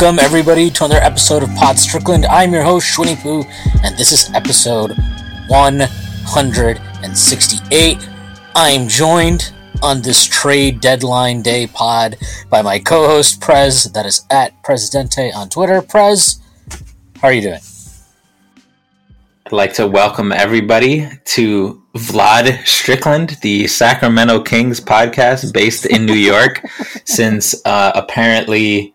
Welcome, everybody, to another episode of Pod Strickland. I'm your host, Shwinny Poo, and this is episode 168. I am joined on this trade deadline day pod by my co host, Prez, that is at Presidente on Twitter. Prez, how are you doing? I'd like to welcome everybody to Vlad Strickland, the Sacramento Kings podcast based in New York, since uh, apparently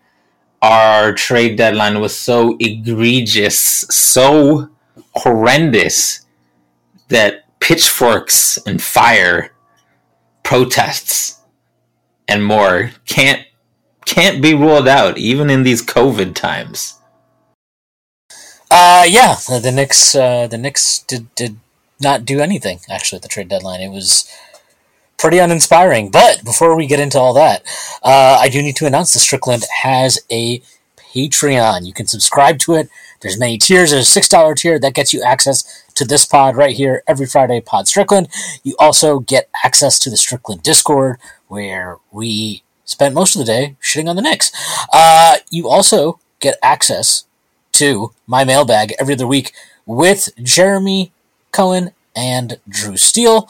our trade deadline was so egregious, so horrendous that pitchforks and fire, protests, and more can't can't be ruled out even in these COVID times. Uh, yeah, the Knicks, uh, the Knicks did did not do anything actually at the trade deadline. It was pretty uninspiring. But before we get into all that, uh, I do need to announce that Strickland has a Patreon. You can subscribe to it. There's many tiers. There's a six dollar tier that gets you access to this pod right here every Friday, Pod Strickland. You also get access to the Strickland Discord where we spent most of the day shitting on the Knicks. Uh, you also get access to my mailbag every other week with Jeremy Cohen and Drew Steele.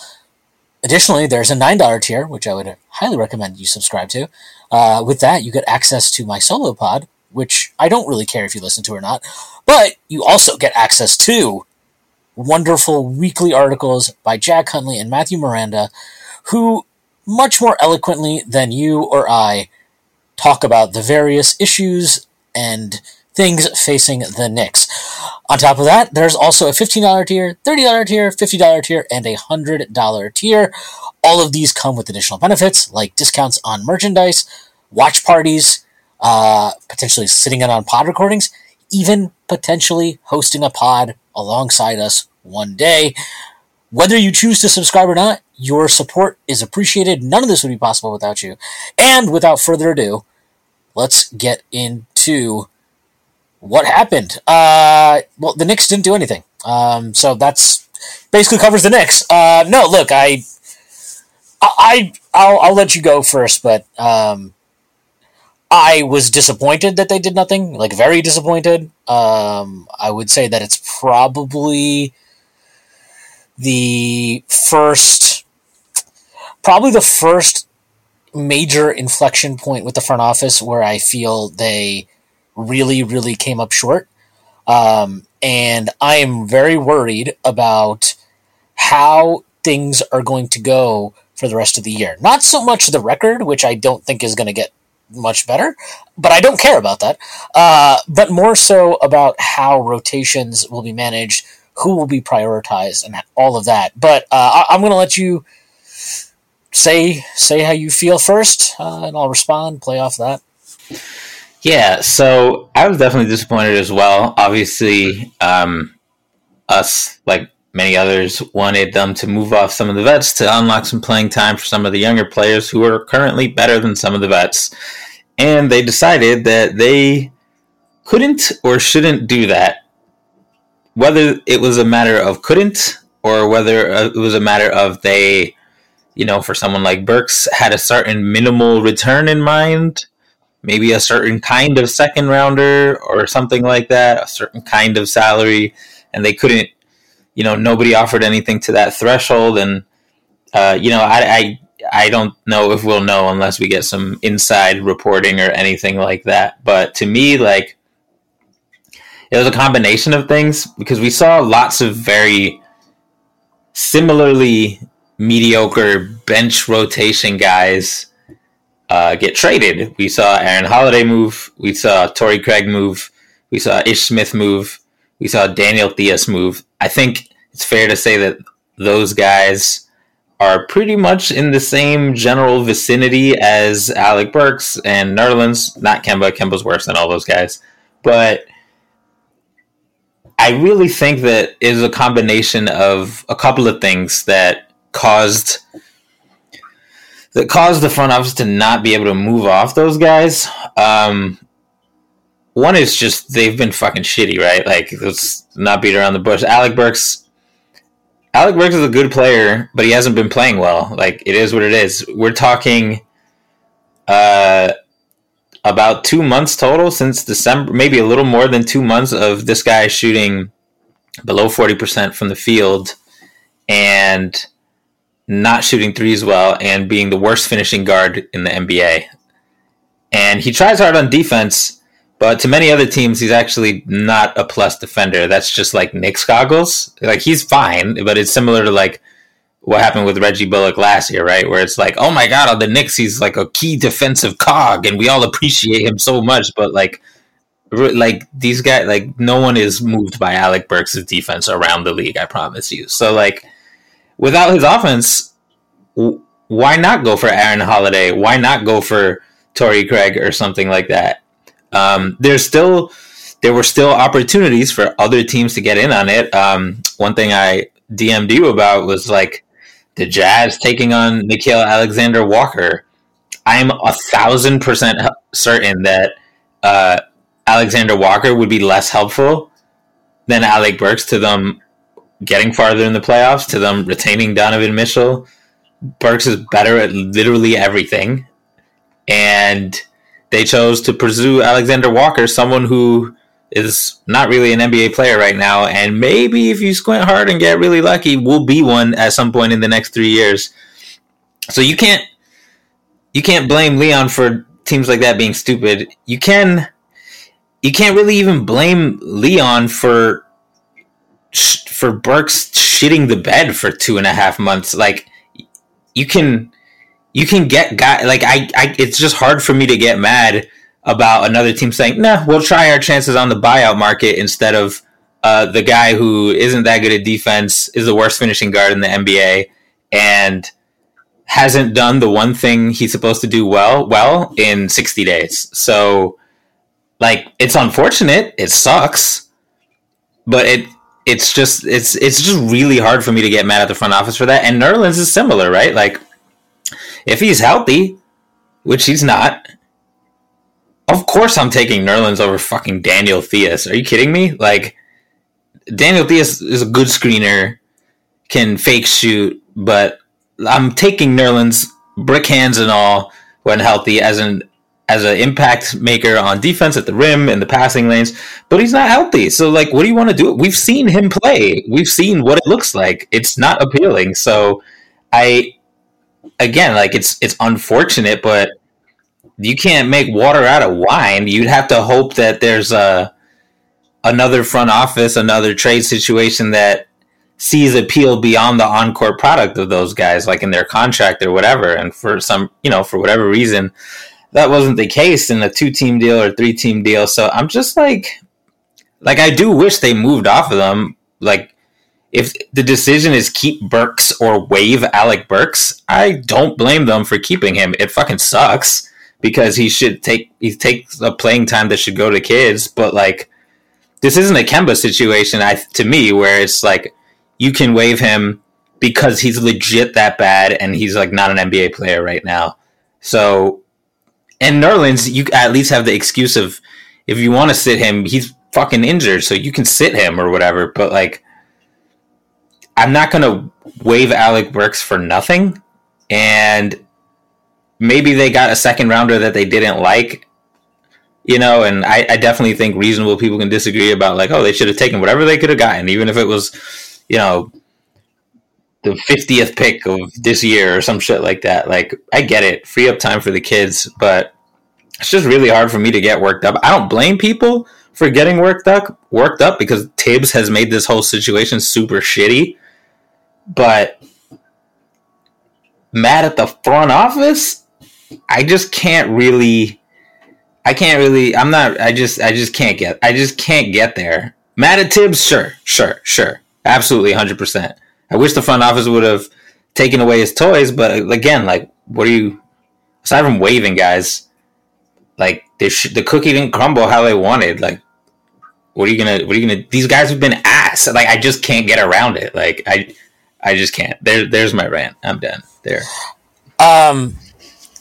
Additionally, there's a $9 tier, which I would highly recommend you subscribe to. Uh, with that, you get access to my solo pod, which I don't really care if you listen to or not, but you also get access to wonderful weekly articles by Jack Huntley and Matthew Miranda, who much more eloquently than you or I talk about the various issues and things facing the Knicks. On top of that, there's also a $15 tier, $30 tier, $50 tier, and a $100 tier. All of these come with additional benefits like discounts on merchandise, watch parties, uh, potentially sitting in on pod recordings, even potentially hosting a pod alongside us one day. Whether you choose to subscribe or not, your support is appreciated. None of this would be possible without you. And without further ado, let's get into what happened. Uh, well, the Knicks didn't do anything. Um, so that's basically covers the Knicks. Uh, no, look, I, I, I'll, I'll let you go first, but um, I was disappointed that they did nothing. Like very disappointed. Um, I would say that it's probably the first, probably the first major inflection point with the front office where I feel they really, really came up short. Um, and I am very worried about how things are going to go for the rest of the year. Not so much the record, which I don't think is going to get much better, but I don't care about that. Uh, but more so about how rotations will be managed, who will be prioritized, and all of that. But uh, I- am going to let you say say how you feel first, uh, and I'll respond. Play off that. Yeah, so I was definitely disappointed as well. Obviously, um, us, like many others, wanted them to move off some of the vets to unlock some playing time for some of the younger players who are currently better than some of the vets. And they decided that they couldn't or shouldn't do that. Whether it was a matter of couldn't or whether uh, it was a matter of they, you know, for someone like Burks, had a certain minimal return in mind maybe a certain kind of second rounder or something like that, a certain kind of salary, and they couldn't, you know, nobody offered anything to that threshold, and uh, you know, I, I I don't know if we'll know unless we get some inside reporting or anything like that. But to me, like it was a combination of things because we saw lots of very similarly mediocre bench rotation guys uh, get traded. We saw Aaron Holiday move. We saw Torrey Craig move. We saw Ish Smith move. We saw Daniel Theis move. I think it's fair to say that those guys are pretty much in the same general vicinity as Alec Burks and Nerlens. Not Kemba. Kemba's worse than all those guys. But I really think that is a combination of a couple of things that caused that caused the front office to not be able to move off those guys. Um, one is just they've been fucking shitty, right? Like let's not beat around the bush. Alec Burks, Alec Burks is a good player, but he hasn't been playing well. Like it is what it is. We're talking, uh, about two months total since December, maybe a little more than two months of this guy shooting below forty percent from the field, and not shooting threes well and being the worst finishing guard in the NBA. And he tries hard on defense, but to many other teams, he's actually not a plus defender. That's just like Knicks goggles. Like he's fine, but it's similar to like what happened with Reggie Bullock last year, right? Where it's like, oh my god, on the Knicks, he's like a key defensive cog, and we all appreciate him so much. But like, like these guys, like no one is moved by Alec Burks' defense around the league. I promise you. So like without his offense, why not go for Aaron Holiday? Why not go for Torrey Craig or something like that? Um, there's still there were still opportunities for other teams to get in on it. Um, one thing I DM'd you about was like the Jazz taking on Nickeil Alexander Walker. I'm a thousand percent certain that uh, Alexander Walker would be less helpful than Alec Burks to them getting farther in the playoffs to them retaining Donovan Mitchell. Burks is better at literally everything. And they chose to pursue Alexander Walker, someone who is not really an NBA player right now, and maybe if you squint hard and get really lucky, will be one at some point in the next three years. So you can't you can't blame Leon for teams like that being stupid. You can you can't really even blame Leon for for Burks shitting the bed for two and a half months. Like you can you can get guy like I, I it's just hard for me to get mad about another team saying, nah, we'll try our chances on the buyout market instead of uh, the guy who isn't that good at defense, is the worst finishing guard in the NBA, and hasn't done the one thing he's supposed to do well well in 60 days. So like it's unfortunate, it sucks, but it it's just it's it's just really hard for me to get mad at the front office for that. And Nerlens is similar, right? Like if he's healthy, which he's not, of course I'm taking Nerlens over fucking Daniel Theis. Are you kidding me? Like Daniel Theis is a good screener, can fake shoot, but I'm taking Nerlens brick hands and all when healthy as an as an impact maker on defense at the rim and the passing lanes, but he's not healthy. So, like, what do you want to do? We've seen him play. We've seen what it looks like. It's not appealing. So, I again, like, it's it's unfortunate, but you can't make water out of wine. You'd have to hope that there's a another front office, another trade situation that sees appeal beyond the on-court product of those guys, like in their contract or whatever. And for some, you know, for whatever reason that wasn't the case in a two team deal or three team deal. So I'm just like, like I do wish they moved off of them. Like if the decision is keep Burks or waive Alec Burks, I don't blame them for keeping him. It fucking sucks because he should take he takes a playing time that should go to kids. But like this isn't a Kemba situation. I to me where it's like you can waive him because he's legit that bad and he's like not an NBA player right now. So and Nerlens, you at least have the excuse of if you want to sit him, he's fucking injured, so you can sit him or whatever. But like, I'm not gonna waive Alec Burks for nothing, and maybe they got a second rounder that they didn't like, you know. And I, I definitely think reasonable people can disagree about like, oh, they should have taken whatever they could have gotten, even if it was, you know, the 50th pick of this year or some shit like that. Like, I get it, free up time for the kids, but it's just really hard for me to get worked up. I don't blame people for getting worked up, worked up because Thibs has made this whole situation super shitty. But mad at the front office, I just can't really. I can't really. I'm not. I just. I just can't get. I just can't get there. Mad at Thibs, sure, sure, sure, absolutely, hundred percent. I wish the front office would have taken away his toys. But again, like, what are you? Aside from waving guys, like sh- the cookie didn't crumble how they wanted. Like, what are you gonna? What are you gonna? These guys have been ass. Like, I just can't get around it. Like, I, I just can't. There, there's my rant. I'm done. There. Um,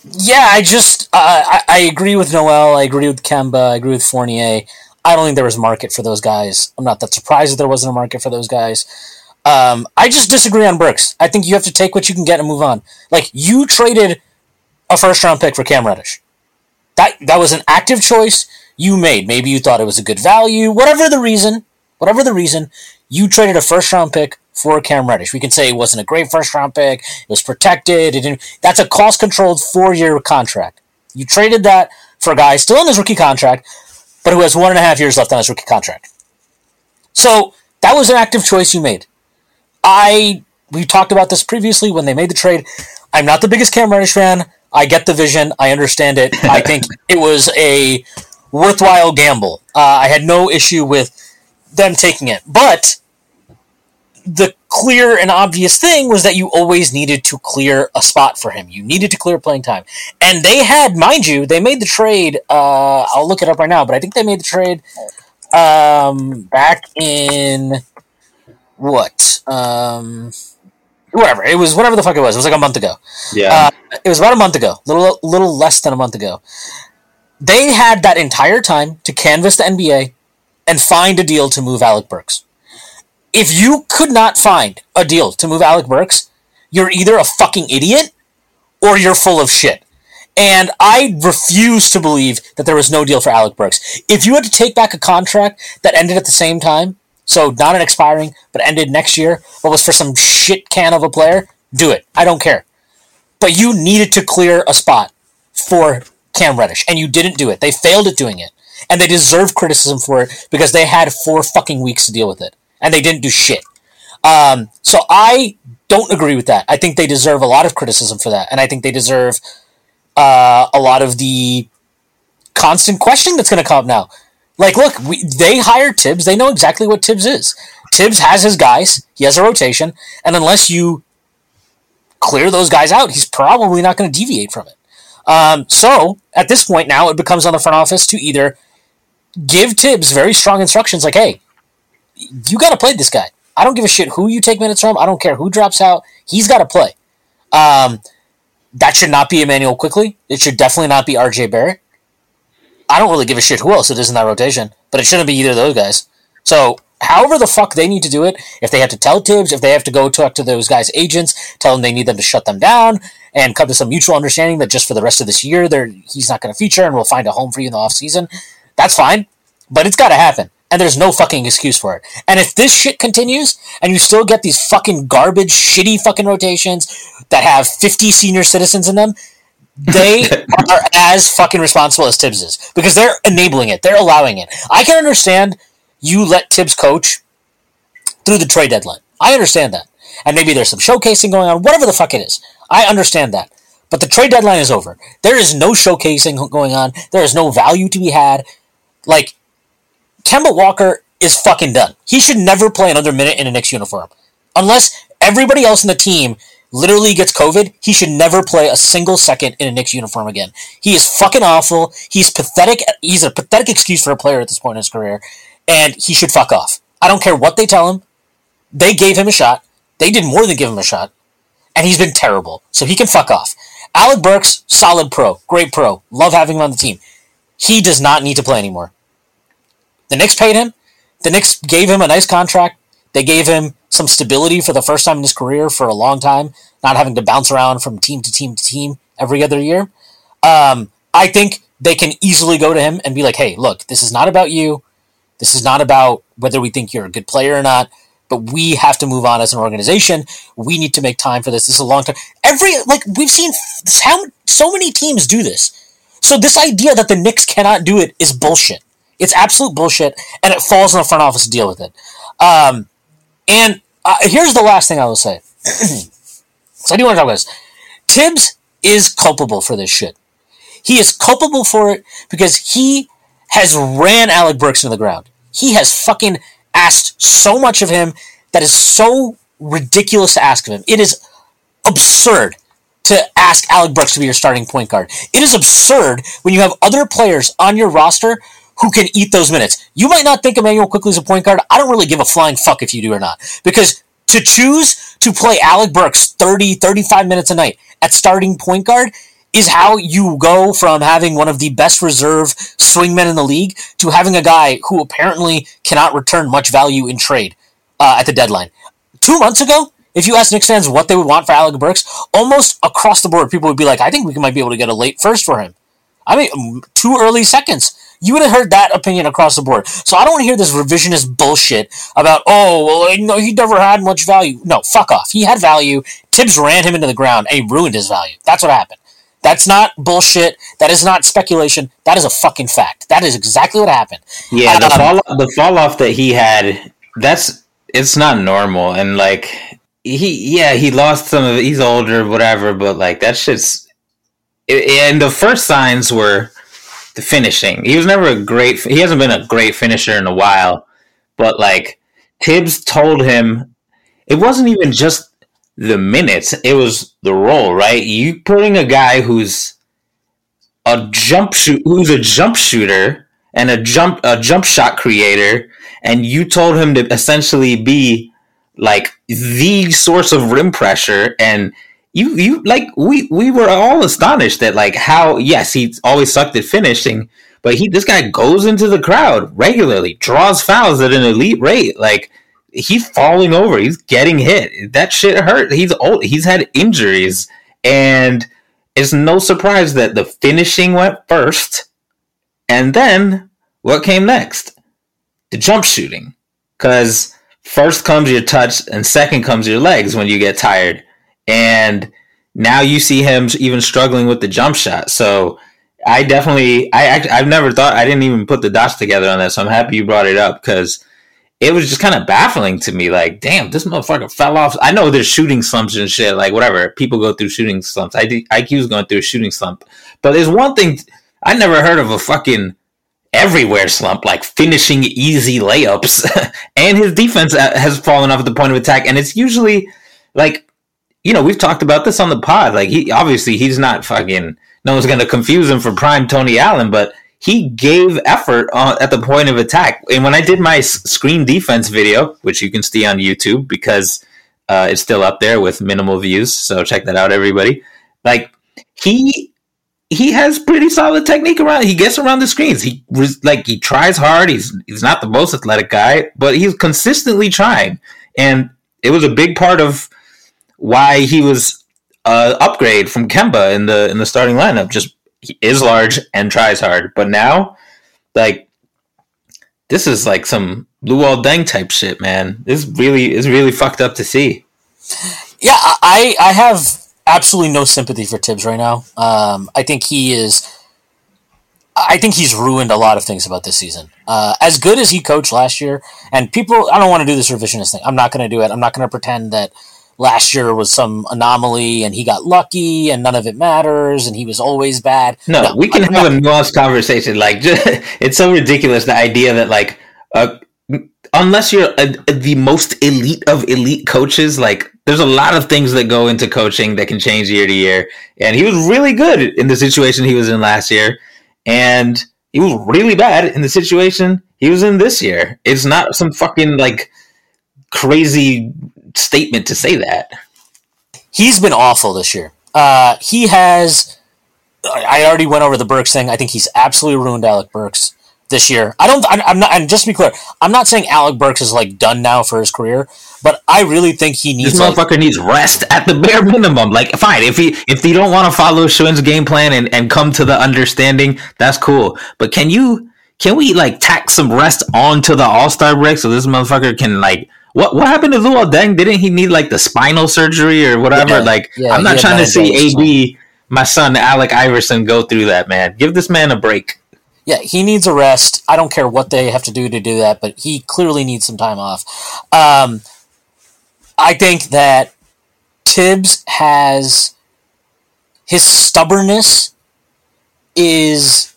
yeah, I just uh, I, I agree with Noel. I agree with Kemba. I agree with Fournier. I don't think there was market for those guys. I'm not that surprised that there wasn't a market for those guys. Um, I just disagree on Burks. I think you have to take what you can get and move on. Like you traded a first round pick for Cam Reddish. That that was an active choice you made. Maybe you thought it was a good value. Whatever the reason, whatever the reason, you traded a first round pick for Cam Reddish. We can say it wasn't a great first round pick. It was protected. It didn't, that's a cost controlled four year contract. You traded that for a guy still in his rookie contract, but who has one and a half years left on his rookie contract. So that was an active choice you made. I we talked about this previously when they made the trade. I'm not the biggest Cam Reddish fan. I get the vision. I understand it. I think it was a worthwhile gamble. Uh, I had no issue with them taking it, but the clear and obvious thing was that you always needed to clear a spot for him. You needed to clear playing time, and they had, mind you, they made the trade. Uh, I'll look it up right now, but I think they made the trade um, back in what? Um, whatever. It was whatever the fuck it was. It was like a month ago. Yeah. Uh, it was about a month ago. Little little less than a month ago. They had that entire time to canvass the NBA and find a deal to move Alec Burks. If you could not find a deal to move Alec Burks, you're either a fucking idiot or you're full of shit. And I refuse to believe that there was no deal for Alec Burks. If you had to take back a contract that ended at the same time, so not an expiring, but ended next year, but was for some shit can of a player, do it. I don't care. But you needed to clear a spot for Cam Reddish, and you didn't do it. They failed at doing it. And they deserve criticism for it because they had four fucking weeks to deal with it. And they didn't do shit. Um, so I don't agree with that. I think they deserve a lot of criticism for that. And I think they deserve uh, a lot of the constant questioning that's going to come up now. Like, look, we, they hired Thibs. They know exactly what Thibs is. Thibs has his guys. He has a rotation, and unless you clear those guys out, he's probably not going to deviate from it. Um, so at this point now, it becomes on the front office to either give Thibs very strong instructions, like, "Hey, you got to play this guy. I don't give a shit who you take minutes from. I don't care who drops out. He's got to play." Um, that should not be Immanuel Quickley. It should definitely not be R.J. Barrett. I don't really give a shit who else it is in that rotation, but it shouldn't be either of those guys. So, however the fuck they need to do it, if they have to tell Thibs, if they have to go talk to those guys' agents, tell them they need them to shut them down, and come to some mutual understanding that just for the rest of this year, he's not going to feature and we'll find a home for you in the offseason, that's fine. But it's got to happen. And there's no fucking excuse for it. And if this shit continues, and you still get these fucking garbage, shitty fucking rotations that have 50 senior citizens in them, they are as fucking responsible as Thibs is because they're enabling it. They're allowing it. I can understand you let Thibs coach through the trade deadline. I understand that. And maybe there's some showcasing going on, whatever the fuck it is. I understand that. But the trade deadline is over. There is no showcasing going on. There is no value to be had. Like, Kemba Walker is fucking done. He should never play another minute in a Knicks uniform. Unless everybody else in the team literally gets COVID, he should never play a single second in a Knicks uniform again. He is fucking awful. He's pathetic. He's a pathetic excuse for a player at this point in his career, and he should fuck off. I don't care what they tell him. They gave him a shot. They did more than give him a shot, and he's been terrible. So he can fuck off. Alec Burks, solid pro, great pro. Love having him on the team. He does not need to play anymore. The Knicks paid him. The Knicks gave him a nice contract. They gave him some stability for the first time in his career for a long time, not having to bounce around from team to team to team every other year. Um, I think they can easily go to him and be like, hey, look, this is not about you. This is not about whether we think you're a good player or not, but we have to move on as an organization. We need to make time for this. This is a long time. Every, like, we've seen how so many teams do this. So this idea that the Knicks cannot do it is bullshit. It's absolute bullshit, and it falls on the front office to deal with it. Um, and uh, here's the last thing I will say. so I do want to talk about this. Thibs is culpable for this shit. He is culpable for it because he has ran Alec Burks into the ground. He has fucking asked so much of him that is so ridiculous to ask of him. It is absurd to ask Alec Burks to be your starting point guard. It is absurd when you have other players on your roster who can eat those minutes. You might not think Immanuel Quickley is a point guard. I don't really give a flying fuck if you do or not. Because to choose to play Alec Burks 30, 35 minutes a night at starting point guard is how you go from having one of the best reserve swingmen in the league to having a guy who apparently cannot return much value in trade uh, at the deadline. Two months ago, if you asked Knicks fans what they would want for Alec Burks, almost across the board, people would be like, I think we might be able to get a late first for him. I mean, two early seconds. You would have heard that opinion across the board. So I don't want to hear this revisionist bullshit about, oh, well, no, he never had much value. No, fuck off. He had value. Thibs ran him into the ground and he ruined his value. That's what happened. That's not bullshit. That is not speculation. That is a fucking fact. That is exactly what happened. Yeah, the um, fall the fall off that he had, that's it's not normal. And like he, yeah, he lost some of it. He's older, whatever. But like that shit's. And the first signs were the finishing. He was never a great. He hasn't been a great finisher in a while. But like Thibs told him, it wasn't even just the minutes, it was the role, right? You putting a guy who's a jump shoot who's a jump shooter and a jump a jump shot creator and you told him to essentially be like the source of rim pressure and you you like we we were all astonished that like how yes he always sucked at finishing but he this guy goes into the crowd regularly draws fouls at an elite rate like he's falling over. He's getting hit. That shit hurt. He's old. He's had injuries, and it's no surprise that the finishing went first, and then what came next? The jump shooting, because first comes your touch, and second comes your legs when you get tired, and now you see him even struggling with the jump shot. So. I definitely, I, actually, I've never thought, I didn't even put the dots together on that. So I'm happy you brought it up because it was just kind of baffling to me. Like, damn, this motherfucker fell off. I know there's shooting slumps and shit. Like, whatever. People go through shooting slumps. I IQ's going through a shooting slump. But there's one thing I never heard of a fucking everywhere slump, like finishing easy layups. and his defense uh, has fallen off at the point of attack. And it's usually like, you know, we've talked about this on the pod. Like, he obviously he's not fucking. No one's going to confuse him for prime Tony Allen, but he gave effort uh, at the point of attack. And when I did my screen defense video, which you can see on YouTube because uh, it's still up there with minimal views, so check that out, everybody. Like he he has pretty solid technique around. He gets around the screens. He like he tries hard. He's he's not the most athletic guy, but he's consistently trying, and it was a big part of why he was uh, upgrade from Kemba in the in the starting lineup. Just he is large and tries hard. But now, like, this is like some Luol Deng type shit, man. This really is really fucked up to see. Yeah, I I have absolutely no sympathy for Thibs right now. Um, I think he is. I think he's ruined a lot of things about this season. Uh, as good as he coached last year, and people, I don't want to do this revisionist thing. I'm not going to do it. I'm not going to pretend that last year was some anomaly and he got lucky and none of it matters and he was always bad. No, no we can I'm have not- a nuanced conversation. Like, it's so ridiculous the idea that like, uh, unless you're a, a, the most elite of elite coaches, like there's a lot of things that go into coaching that can change year to year. And he was really good in the situation he was in last year, and he was really bad in the situation he was in this year. It's not some fucking like crazy statement to say that. He's been awful this year. Uh, he has. I already went over the Burks thing. I think he's absolutely ruined Alec Burks this year. I don't. I'm not. And just to be clear, I'm not saying Alec Burks is like done now for his career, but I really think he needs. This motherfucker like, needs rest at the bare minimum. Like, fine, if he if you don't want to follow Shwin's game plan and and come to the understanding, that's cool. But can you can we like tack some rest onto the All Star break so this motherfucker can like what what happened to Luol Deng? Didn't he need like the spinal surgery or whatever? Yeah, like yeah, I'm not trying to see AD, my son Alec Iverson, go through that. Man, give this man a break. Yeah, he needs a rest. I don't care what they have to do to do that, but he clearly needs some time off. Um, I think that Thibs has his stubbornness is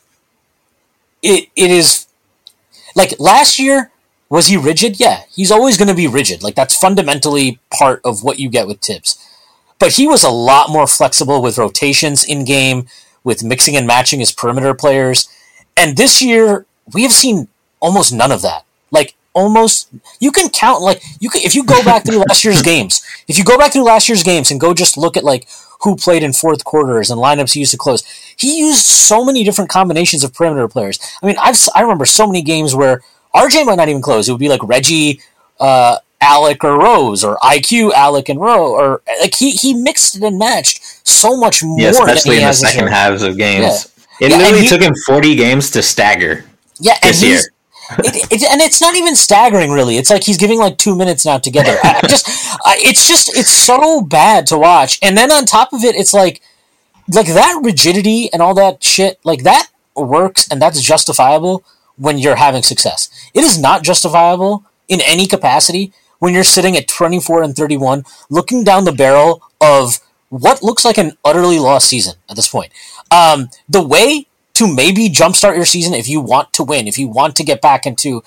it it is like last year was he rigid? Yeah, he's always going to be rigid. Like that's fundamentally part of what you get with Thibs. but he was a lot more flexible with rotations in game, with mixing and matching his perimeter players. And this year, we have seen almost none of that. Like almost, you can count like you can if you go back through last year's games. If you go back through last year's games and go just look at like who played in fourth quarters and lineups he used to close, he used so many different combinations of perimeter players. I mean, I've I remember so many games where RJ might not even close. It would be like Reggie. Uh, Alec or Rose or IQ Alec and Rose or like he he mixed it and matched so much more. Yeah, especially in the second halves of games. Yeah. It yeah, literally he, took him forty games to stagger. Yeah, and year. It, it, and it's not even staggering, really. It's like he's giving like two minutes now together. I just, I, it's just, it's so bad to watch. And then on top of it, it's like, like that rigidity and all that shit, like that works and that's justifiable when you're having success. It is not justifiable in any capacity when you're sitting at 24 and 31, looking down the barrel of what looks like an utterly lost season at this point. Um, the way to maybe jumpstart your season if you want to win, if you want to get back into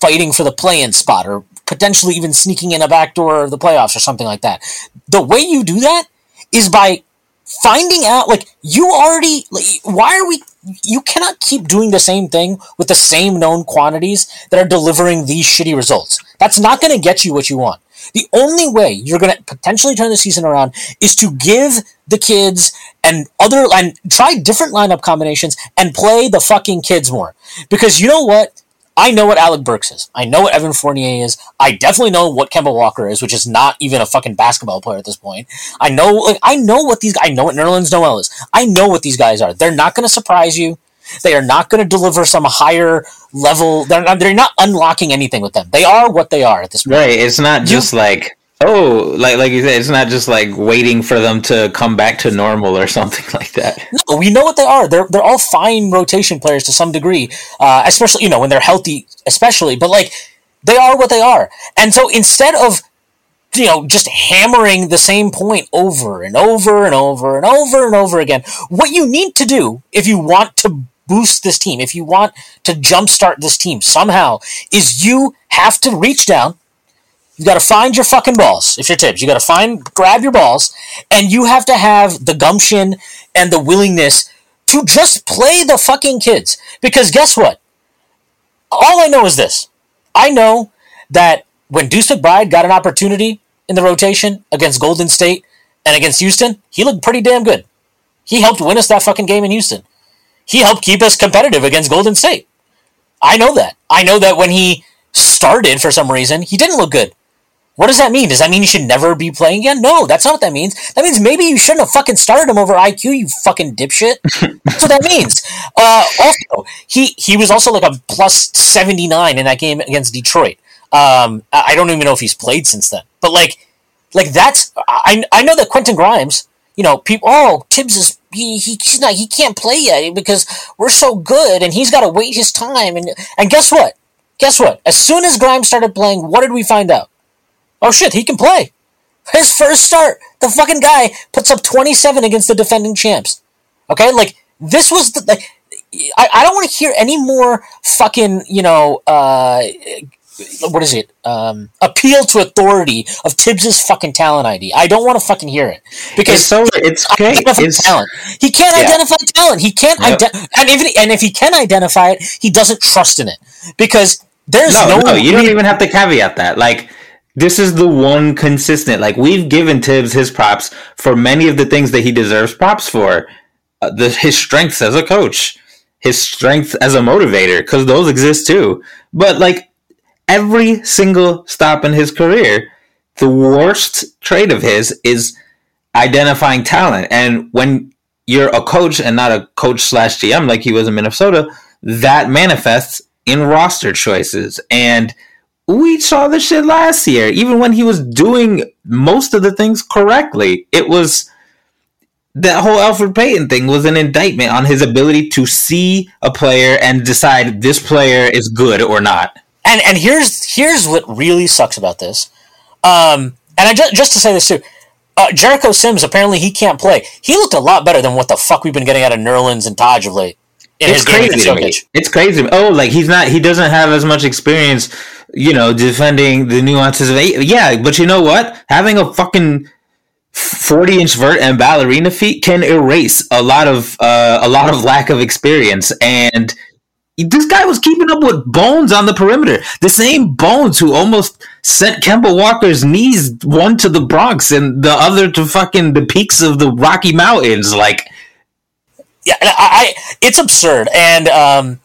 fighting for the play-in spot or potentially even sneaking in a backdoor of the playoffs or something like that. The way you do that is by finding out like you already like, why are we you cannot keep doing the same thing with the same known quantities that are delivering these shitty results. That's not going to get you what you want. The only way you're going to potentially turn the season around is to give the kids and other and try different lineup combinations and play the fucking kids more. Because you know what I know what Alec Burks is. I know what Evan Fournier is. I definitely know what Kemba Walker is, which is not even a fucking basketball player at this point. I know, like, I know what these. Guys I know what Nerlens Noel is. I know what these guys are. They're not going to surprise you. They are not going to deliver some higher level. They're not, they're not unlocking anything with them. They are what they are at this point. Right. It's not just you, like Oh, like like you said, it's not just like waiting for them to come back to normal or something like that. No, we know what they are. They're they're all fine rotation players to some degree, uh, especially you know when they're healthy, especially. But like they are what they are, and so instead of you know just hammering the same point over and over and over and over and over again, what you need to do if you want to boost this team, if you want to jumpstart this team somehow, is you have to reach down you got to find your fucking balls. If you're Thibs, you got to find, grab your balls, and you have to have the gumption and the willingness to just play the fucking kids. Because guess what? All I know is this. I know that when Deuce McBride got an opportunity in the rotation against Golden State and against Houston, he looked pretty damn good. He helped win us that fucking game in Houston. He helped keep us competitive against Golden State. I know that. I know that when he started for some reason, he didn't look good. What does that mean? Does that mean you should never be playing again? No, that's not what that means. That means maybe you shouldn't have fucking started him over IQ, you fucking dipshit. that's what that means. Uh, also, he he was also like a plus seventy nine in that game against Detroit. Um, I don't even know if he's played since then. But like, like that's I I know that Quentin Grimes. You know, people. Oh, Thibs is he, he he's not he can't play yet because we're so good and he's got to wait his time. And and guess what? Guess what? As soon as Grimes started playing, what did we find out? Oh shit, he can play. His first start, the fucking guy puts up 27 against the defending champs. Okay, like this was the like. I, I don't want to hear any more fucking you know uh, what is it um, appeal to authority of Thibs's fucking talent ID. I don't want to fucking hear it because it's so it's great. It's, talent. He can't yeah. identify talent. He can't yep. And if and if he can identify it, he doesn't trust in it because there's no. no, no you don't even have to caveat that like this is the one consistent. Like we've given Thibs his props for many of the things that he deserves props for. Uh, the his strengths as a coach, his strength as a motivator, because those exist too. But like every single stop in his career, the worst trait of his is identifying talent. And when you're a coach and not a coach slash GM like he was in Minnesota, that manifests in roster choices and we saw this shit last year. Even when he was doing most of the things correctly, it was that whole Elfrid Payton thing was an indictment on his ability to see a player and decide this player is good or not. And and here's here's what really sucks about this. Um, and I just just to say this too. Uh, Jericho Sims apparently he can't play. He looked a lot better than what the fuck we've been getting out of Nerlens and Taj of late it's crazy to me. It's crazy. Oh, like he's not. He doesn't have as much experience, you know, defending the nuances of. Yeah, but you know what? Having a fucking 40 inch vert and ballerina feet can erase a lot of uh, a lot of lack of experience and this guy was keeping up with Bones on the perimeter. The same Bones who almost sent Kemba Walker's knees one to the Bronx and the other to fucking the peaks of the Rocky Mountains. Like, yeah, I, I it's absurd, and um,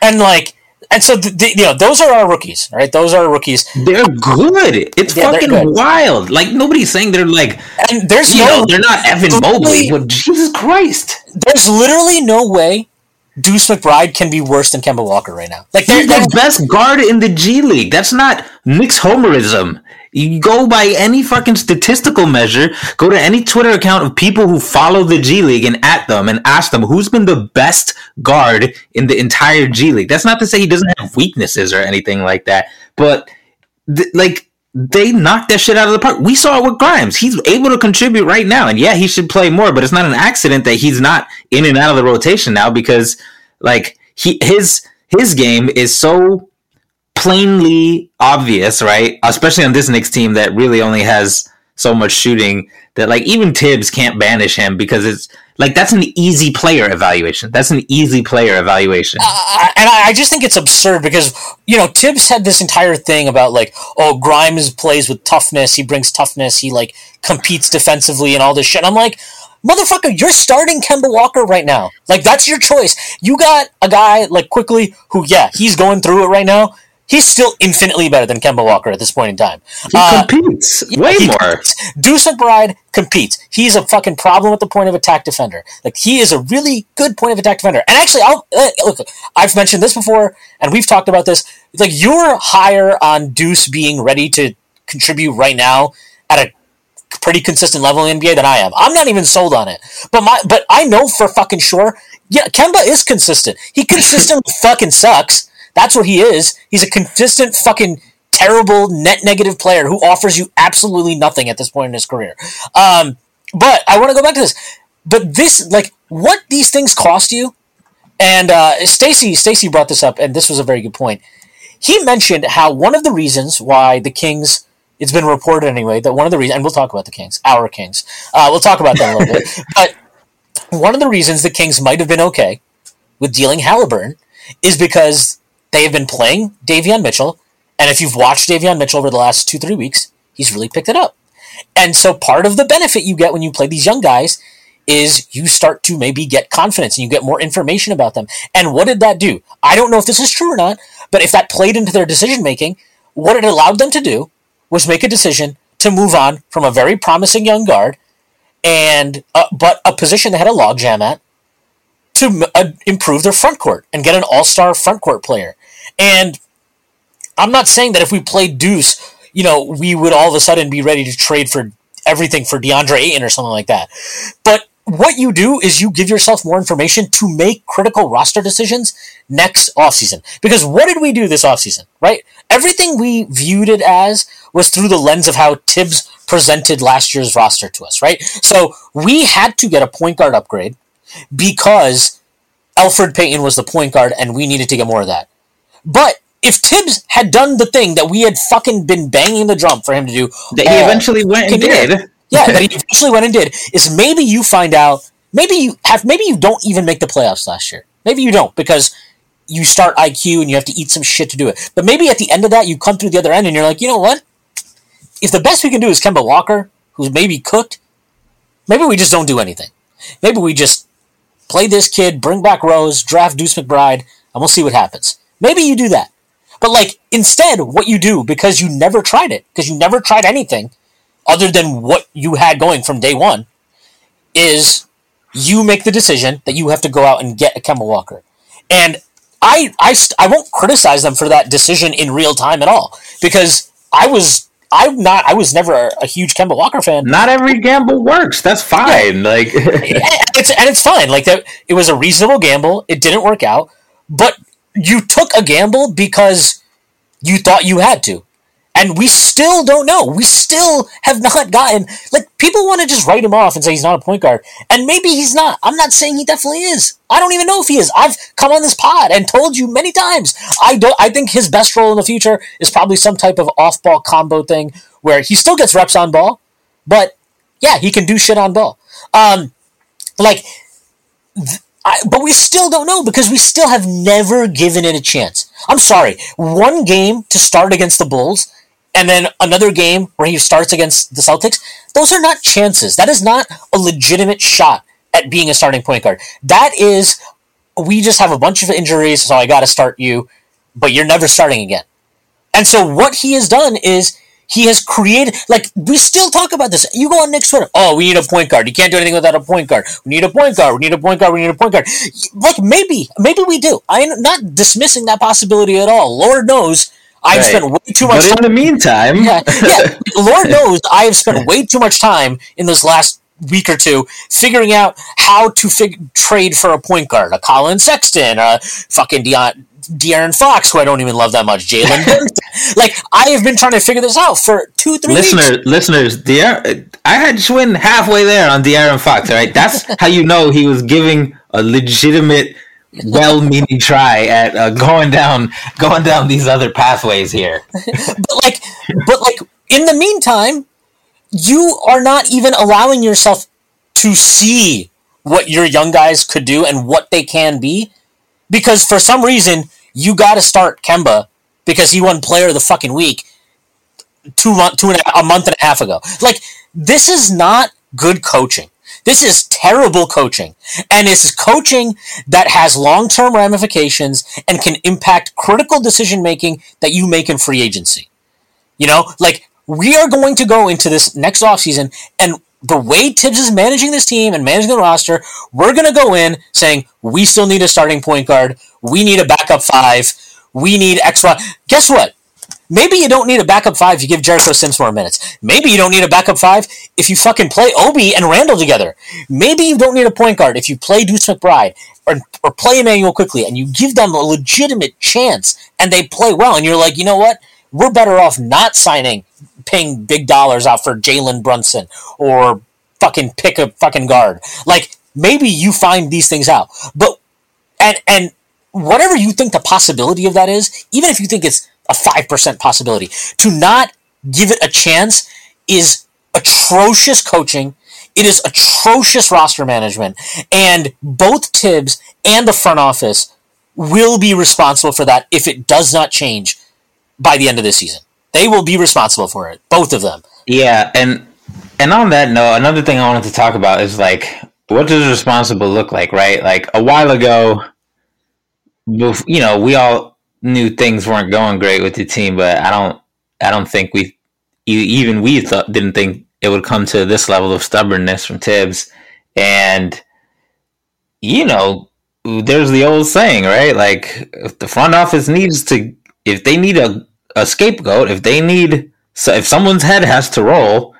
and like, and so the, the, you know, those are our rookies, right? Those are our rookies. They're good. It's yeah, fucking good. wild. Like nobody's saying they're like, and there's you no, know, they're not Evan Mobley, but Jesus Christ, there's literally no way Deuce McBride can be worse than Kemba Walker right now. Like he's the best guard in the G League. That's not Knicks homerism. You go by any fucking statistical measure, go to any Twitter account of people who follow the G League and at them and ask them who's been the best guard in the entire G League. That's not to say he doesn't have weaknesses or anything like that, but th- like they knocked that shit out of the park. We saw it with Grimes. He's able to contribute right now, and yeah, he should play more. But it's not an accident that he's not in and out of the rotation now because like he his his game is so plainly obvious, right? Especially on this Knicks team that really only has so much shooting that like even Thibs can't banish him because it's like that's an easy player evaluation. That's an easy player evaluation. Uh, and I just think it's absurd because you know Thibs had this entire thing about like oh Grimes plays with toughness, he brings toughness, he like competes defensively and all this shit. And I'm like motherfucker, you're starting Kemba Walker right now. Like that's your choice. You got a guy like Quickley who yeah he's going through it right now he's still infinitely better than Kemba Walker at this point in time. He uh, competes way he more. Competes. Deuce McBride competes. He's a fucking problem at the point of attack defender. Like he is a really good point of attack defender. And actually, I'll uh, look. I've mentioned this before, and we've talked about this. Like you're higher on Deuce being ready to contribute right now at a pretty consistent level in NBA than I am. I'm not even sold on it. But my but I know for fucking sure. Yeah, Kemba is consistent. He consistently fucking sucks. That's what he is. He's a consistent fucking terrible net negative player who offers you absolutely nothing at this point in his career. Um, but I want to go back to this. But this, like, what these things cost you, and uh, Stacy Stacy brought this up, and this was a very good point. He mentioned how one of the reasons why the Kings, it's been reported anyway, that one of the reasons, and we'll talk about the Kings, our Kings, uh, we'll talk about that a little bit. But one of the reasons the Kings might have been okay with dealing Haliburton is because they have been playing Davion Mitchell, and if you've watched Davion Mitchell over the last two, three weeks, he's really picked it up. And so part of the benefit you get when you play these young guys is you start to maybe get confidence and you get more information about them. And what did that do? I don't know if this is true or not, but if that played into their decision making, what it allowed them to do was make a decision to move on from a very promising young guard and uh, but a position they had a logjam at to uh, improve their front court and get an all-star front court player. And I'm not saying that if we played Deuce, you know, we would all of a sudden be ready to trade for everything for DeAndre Ayton or something like that. But what you do is you give yourself more information to make critical roster decisions next offseason. Because what did we do this offseason, right? Everything we viewed it as was through the lens of how Thibs presented last year's roster to us, right? So we had to get a point guard upgrade because Elfrid Payton was the point guard and we needed to get more of that. But if Thibs had done the thing that we had fucking been banging the drum for him to do, that he eventually went and did. yeah, that he eventually went and did, is maybe you find out, maybe you have, maybe you don't even make the playoffs last year. Maybe you don't because you start IQ and you have to eat some shit to do it. But maybe at the end of that, you come through the other end and you're like, you know what? If the best we can do is Kemba Walker, who's maybe cooked, maybe we just don't do anything. Maybe we just play this kid, bring back Rose, draft Deuce McBride, and we'll see what happens. Maybe you do that. But like instead, what you do because you never tried it, because you never tried anything other than what you had going from day one, is you make the decision that you have to go out and get a Kemba Walker. And I, I, I won't criticize them for that decision in real time at all because I was I'm not. I was never a, a, huge Kemba Walker fan. Not every gamble works. That's fine. Yeah. Like it's and it's fine. Like that, it was a reasonable gamble. It didn't work out, but you took a gamble because you thought you had to. And we still don't know. We still have not gotten like people want to just write him off and say he's not a point guard. And maybe he's not. I'm not saying he definitely is. I don't even know if he is. I've come on this pod and told you many times. I don't I think his best role in the future is probably some type of off-ball combo thing where he still gets reps on ball, but Yeah, he can do shit on ball. Um, like, th- I, but we still don't know because we still have never given it a chance. I'm sorry, one game to start against the Bulls, and then another game where he starts against the Celtics. Those are not chances. That is not a legitimate shot at being a starting point guard. That is, we just have a bunch of injuries, so I got to start you, but you're never starting again. And so what he has done is he has created, like, we still talk about this. You go on Knicks Twitter, oh, we need a point guard. You can't do anything without a point guard. We need a point guard. We need a point guard. We need a point guard. Like, maybe, maybe we do. I'm not dismissing that possibility at all. Lord knows I've Right. spent way too much time. But in the meantime, yeah, yeah. Lord knows I have spent way too much time in this last week or two figuring out how to fig- trade for a point guard, a Collin Sexton, a fucking Deon- De'Aaron Fox, who I don't even love that much, Jalen. Like I have been trying to figure this out for two, three weeks. listeners, De'Aaron, I had Shwin halfway there on De'Aaron Fox. All right, that's how you know he was giving a legitimate, well-meaning try at uh, going down, going down these other pathways here. but like but like in the meantime you are not even allowing yourself to see what your young guys could do and what they can be because for some reason you got to start Kemba because he won player of the fucking week two month two and a, a month and a half ago like this is not good coaching this is terrible coaching and this is coaching that has long-term ramifications and can impact critical decision making that you make in free agency you know, like we are going to go into this next offseason and the way Thibs is managing this team and managing the roster, we're going to go in saying we still need a starting point guard. We need a backup five. We need X, Y. Guess what? Maybe you don't need a backup five if you give Jericho Sims more minutes. Maybe you don't need a backup five if you fucking play Obi and Randle together. Maybe you don't need a point guard if you play Deuce McBride or, or play Immanuel Quickley and you give them a legitimate chance and they play well and you're like, you know what? We're better off not signing, paying big dollars out for Jalen Brunson or fucking pick a fucking guard. Like maybe you find these things out, but and and whatever you think the possibility of that is, even if you think it's a five percent possibility, to not give it a chance is atrocious coaching. It is atrocious roster management, and both Thibs and the front office will be responsible for that if it does not change by the end of this season. They will be responsible for it, both of them. Yeah, and and on that note, another thing I wanted to talk about is like, what does responsible look like, right? Like a while ago, you know, we all knew things weren't going great with the team, but I don't, I don't think we, even we thought didn't think it would come to this level of stubbornness from Thibs, and you know, there's the old saying, right? Like, if the front office needs to, if they need a, a scapegoat, if they need, so if someone's head has to roll,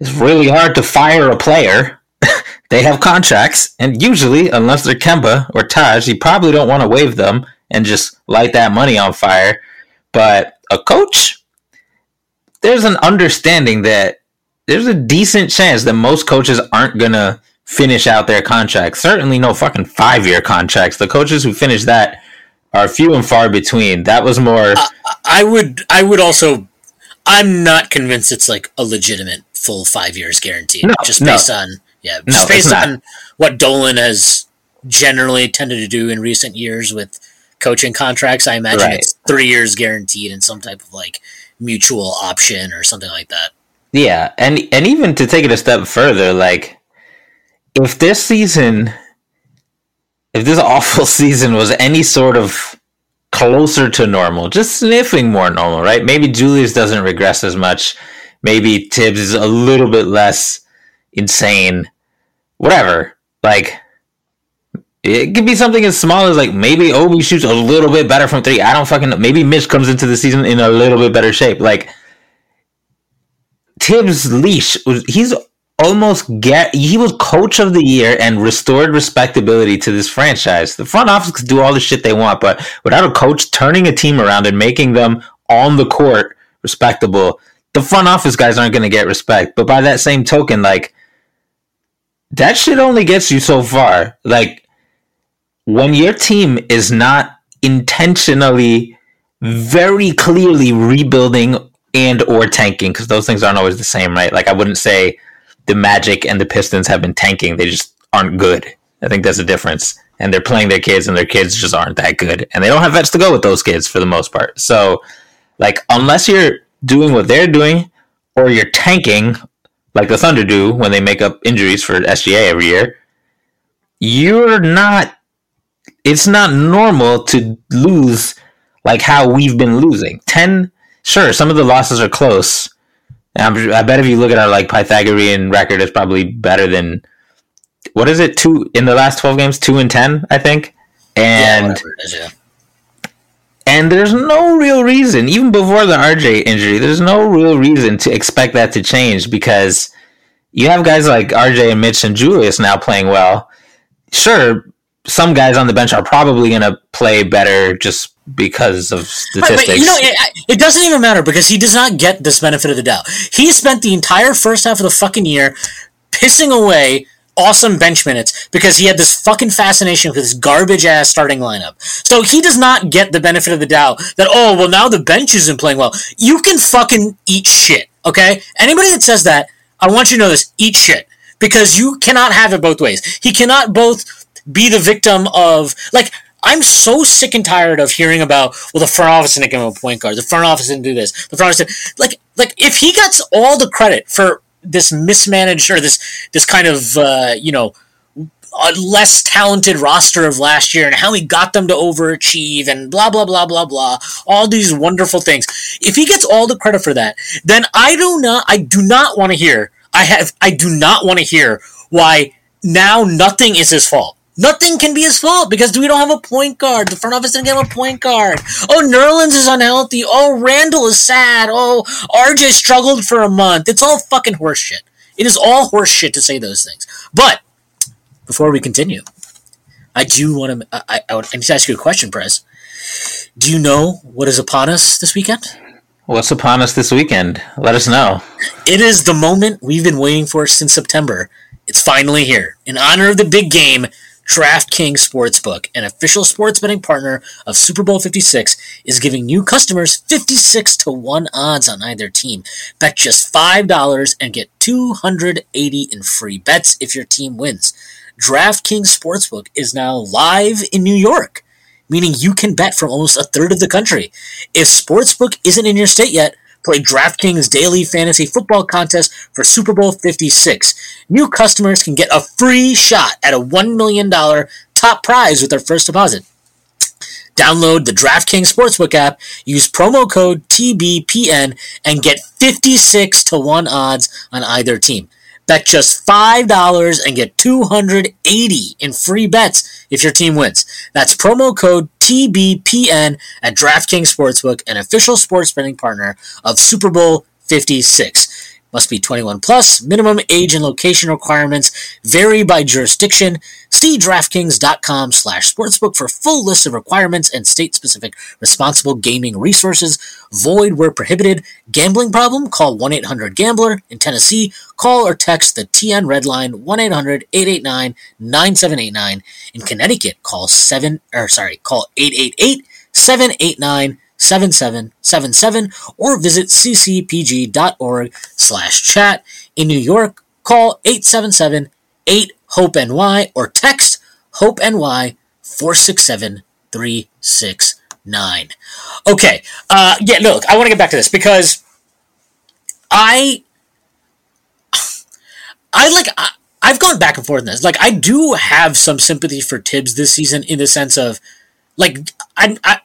it's really hard to fire a player. they have contracts, and usually, unless they're Kemba or Taj, you probably don't want to waive them and just light that money on fire. But a coach, there's an understanding that there's a decent chance that most coaches aren't gonna finish out their contracts. Certainly, no fucking five year contracts. The coaches who finish that are few and far between. That was more. I would I would also I'm not convinced it's like a legitimate full five years guarantee. No, just no. based on yeah, just it's based on what Dolan has generally tended to do in recent years with coaching contracts. I imagine Right. it's three years guaranteed and some type of like mutual option or something like that. Yeah, and and even to take it a step further, like if this season, if this awful season was any sort of closer to normal, just sniffing more normal, right? Maybe Julius doesn't regress as much. Maybe Thibs is a little bit less insane. Whatever. Like it could be something as small as like maybe Obi shoots a little bit better from three. I don't fucking know. Maybe Mitch comes into the season in a little bit better shape. Like Thibs leash was he's almost get he was coach of the year and restored respectability to this franchise. The front office could do all the shit they want, but without a coach turning a team around and making them on the court respectable, the front office guys aren't going to get respect. But by that same token, like that shit only gets you so far. Like when your team is not intentionally very clearly rebuilding and or tanking because those things aren't always the same right like i wouldn't say the Magic and the Pistons have been tanking. They just aren't good. I think that's the difference. And they're playing their kids, and their kids just aren't that good. And they don't have vets to go with those kids for the most part. So, like, unless you're doing what they're doing, or you're tanking like the Thunder do when they make up injuries for SGA every year, you're not. It's not normal to lose like how we've been losing. Ten, sure, some of the losses are close. I bet if you look at our like Pythagorean record, it's probably better than what is it? Two in the last twelve games, two and ten, I think. And yeah, is, yeah. and there's no real reason, even before the RJ injury, there's no real reason to expect that to change because you have guys like RJ and Mitch and Julius now playing well. Sure, some guys on the bench are probably going to play better just because of statistics. Right, but you know, it, it, doesn't even matter because he does not get this benefit of the doubt. He spent the entire first half of the fucking year pissing away awesome bench minutes because he had this fucking fascination with this garbage ass starting lineup. So he does not get the benefit of the doubt that, oh, well, now the bench isn't playing well. You can fucking eat shit, okay? Anybody that says that, I want you to know this eat shit because you cannot have it both ways. He cannot both be the victim of like I'm so sick and tired of hearing about well the front office didn't give him a point guard, the front office didn't do this, the front office didn't, like like if he gets all the credit for this mismanaged or this this kind of uh, you know a less talented roster of last year and how he got them to overachieve and blah blah blah blah blah all these wonderful things. If he gets all the credit for that then i do not i do not want to hear i have i do not want to hear why now nothing is his fault Nothing can be his fault because we don't have a point guard. The front office didn't get him a point guard. Oh, Nerlens is unhealthy. Oh, Randle is sad. Oh, RJ struggled for a month. It's all fucking horseshit. It is all horseshit to say those things. But before we continue, I do want to. I, I, I need to ask you a question, Prez. Do you know what is upon us this weekend? What's upon us this weekend? Let us know. It is the moment we've been waiting for since September. It's finally here. In honor of the big game, DraftKings Sportsbook, an official sports betting partner of Super Bowl 56, is giving new customers 56 to 1 odds on either team. Bet just $5 and get 280 in free bets if your team wins. DraftKings Sportsbook is now live in New York, meaning you can bet from almost a third of the country. If Sportsbook isn't in your state yet, Play DraftKings Daily Fantasy Football Contest for Super Bowl 56. New customers can get a free shot at a $1 million top prize with their first deposit. Download the DraftKings Sportsbook app, use promo code TBPN, and get 56 to 1 odds on either team. Bet just $5 and get 280 in free bets if your team wins. That's promo code TBPN at DraftKings Sportsbook, an official sports betting partner of Super Bowl 56. Must be 21 plus. Minimum age and location requirements vary by jurisdiction. See DraftKings.com slash sportsbook for full list of requirements and state-specific responsible gaming resources. Void where prohibited. Gambling problem? Call 1-800-GAMBLER. In Tennessee, call or text the TN Red Line 1-800-889-9789. In Connecticut, call 7 or sorry, call 888 789 7777 or visit ccpg.org slash chat. In New York, call 877 8 HOPE NY or text HOPE NY 467 369. Okay, uh, yeah, look, I want to get back to this because I, I like, I, I've gone back and forth in this. Like, I do have some sympathy for Thibs this season in the sense of, like, I, I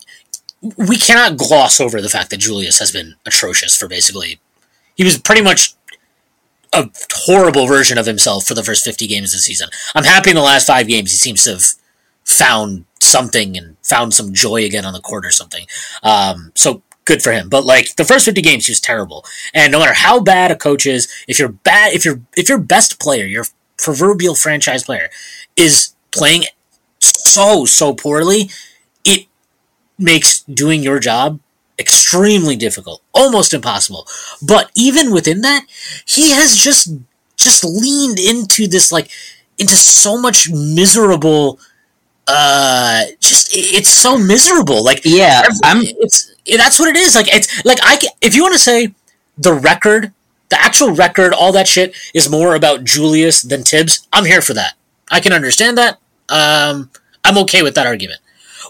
we cannot gloss over the fact that Julius has been atrocious for basically. He was pretty much a horrible version of himself for the first 50 games of the season. I'm happy in the last five games he seems to have found something and found some joy again on the court or something. Um, so good for him. But like the first 50 games, he was terrible. And no matter how bad a coach is, if you're bad, if you're if your best player, your proverbial franchise player, is playing so so poorly, makes doing your job extremely difficult, almost impossible. But even within that, he has just just leaned into this like into so much miserable uh just it's so miserable like yeah i'm it's that's what it is like it's like i can, if you want to say the record the actual record, all that shit is more about Julius than Thibs I'm here for that. I can understand that. Um, I'm okay with that argument.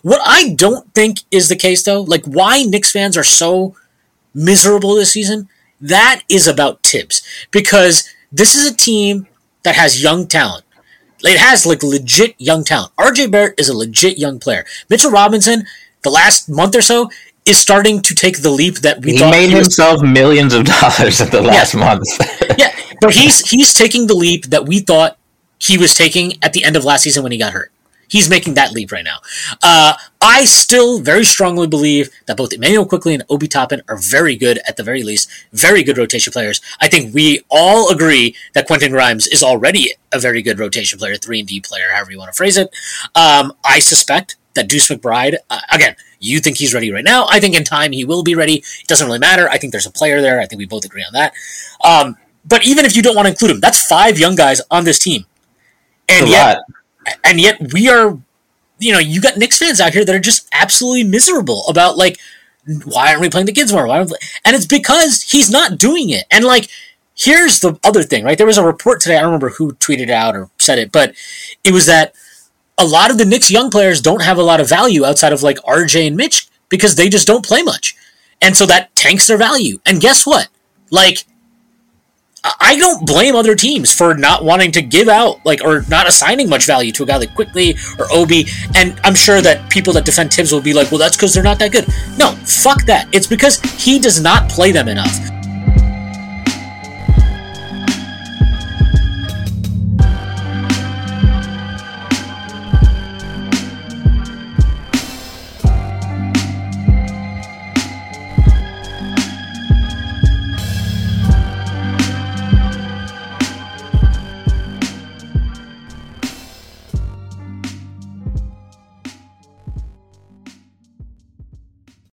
What I don't think is the case, though, like why Knicks fans are so miserable this season, that is about Thibs. Because this is a team that has young talent. It has like legit young talent. RJ Barrett is a legit young player. Mitchell Robinson, the last month or so, is starting to take the leap that we he thought made he was- himself millions of dollars at the last month. yeah, but he's he's taking the leap that we thought he was taking at the end of last season when he got hurt. He's making that leap right now. Uh, I still very strongly believe that both Immanuel Quickley and Obi Toppin are very good, at the very least, very good rotation players. I think we all agree that Quentin Grimes is already a very good rotation player, three and D player, however you want to phrase it. Um, I suspect that Deuce McBride, uh, again, you think he's ready right now. I think in time he will be ready. It doesn't really matter. I think there's a player there. I think we both agree on that. Um, but even if you don't want to include him, that's five young guys on this team. And yet, lot. And yet we are, you know, you got Knicks fans out here that are just absolutely miserable about like, why aren't we playing the kids more? Why aren't? And it's because he's not doing it. And like, here's the other thing, right? There was a report today. I don't remember who tweeted it out or said it, but it was that a lot of the Knicks young players don't have a lot of value outside of like RJ and Mitch because they just don't play much. And so that tanks their value. And guess what? Like, I don't blame other teams for not wanting to give out, like, or not assigning much value to a guy like Quickley or Obi. And I'm sure that people that defend Thibs will be like, well, that's because they're not that good. No, fuck that. It's because he does not play them enough.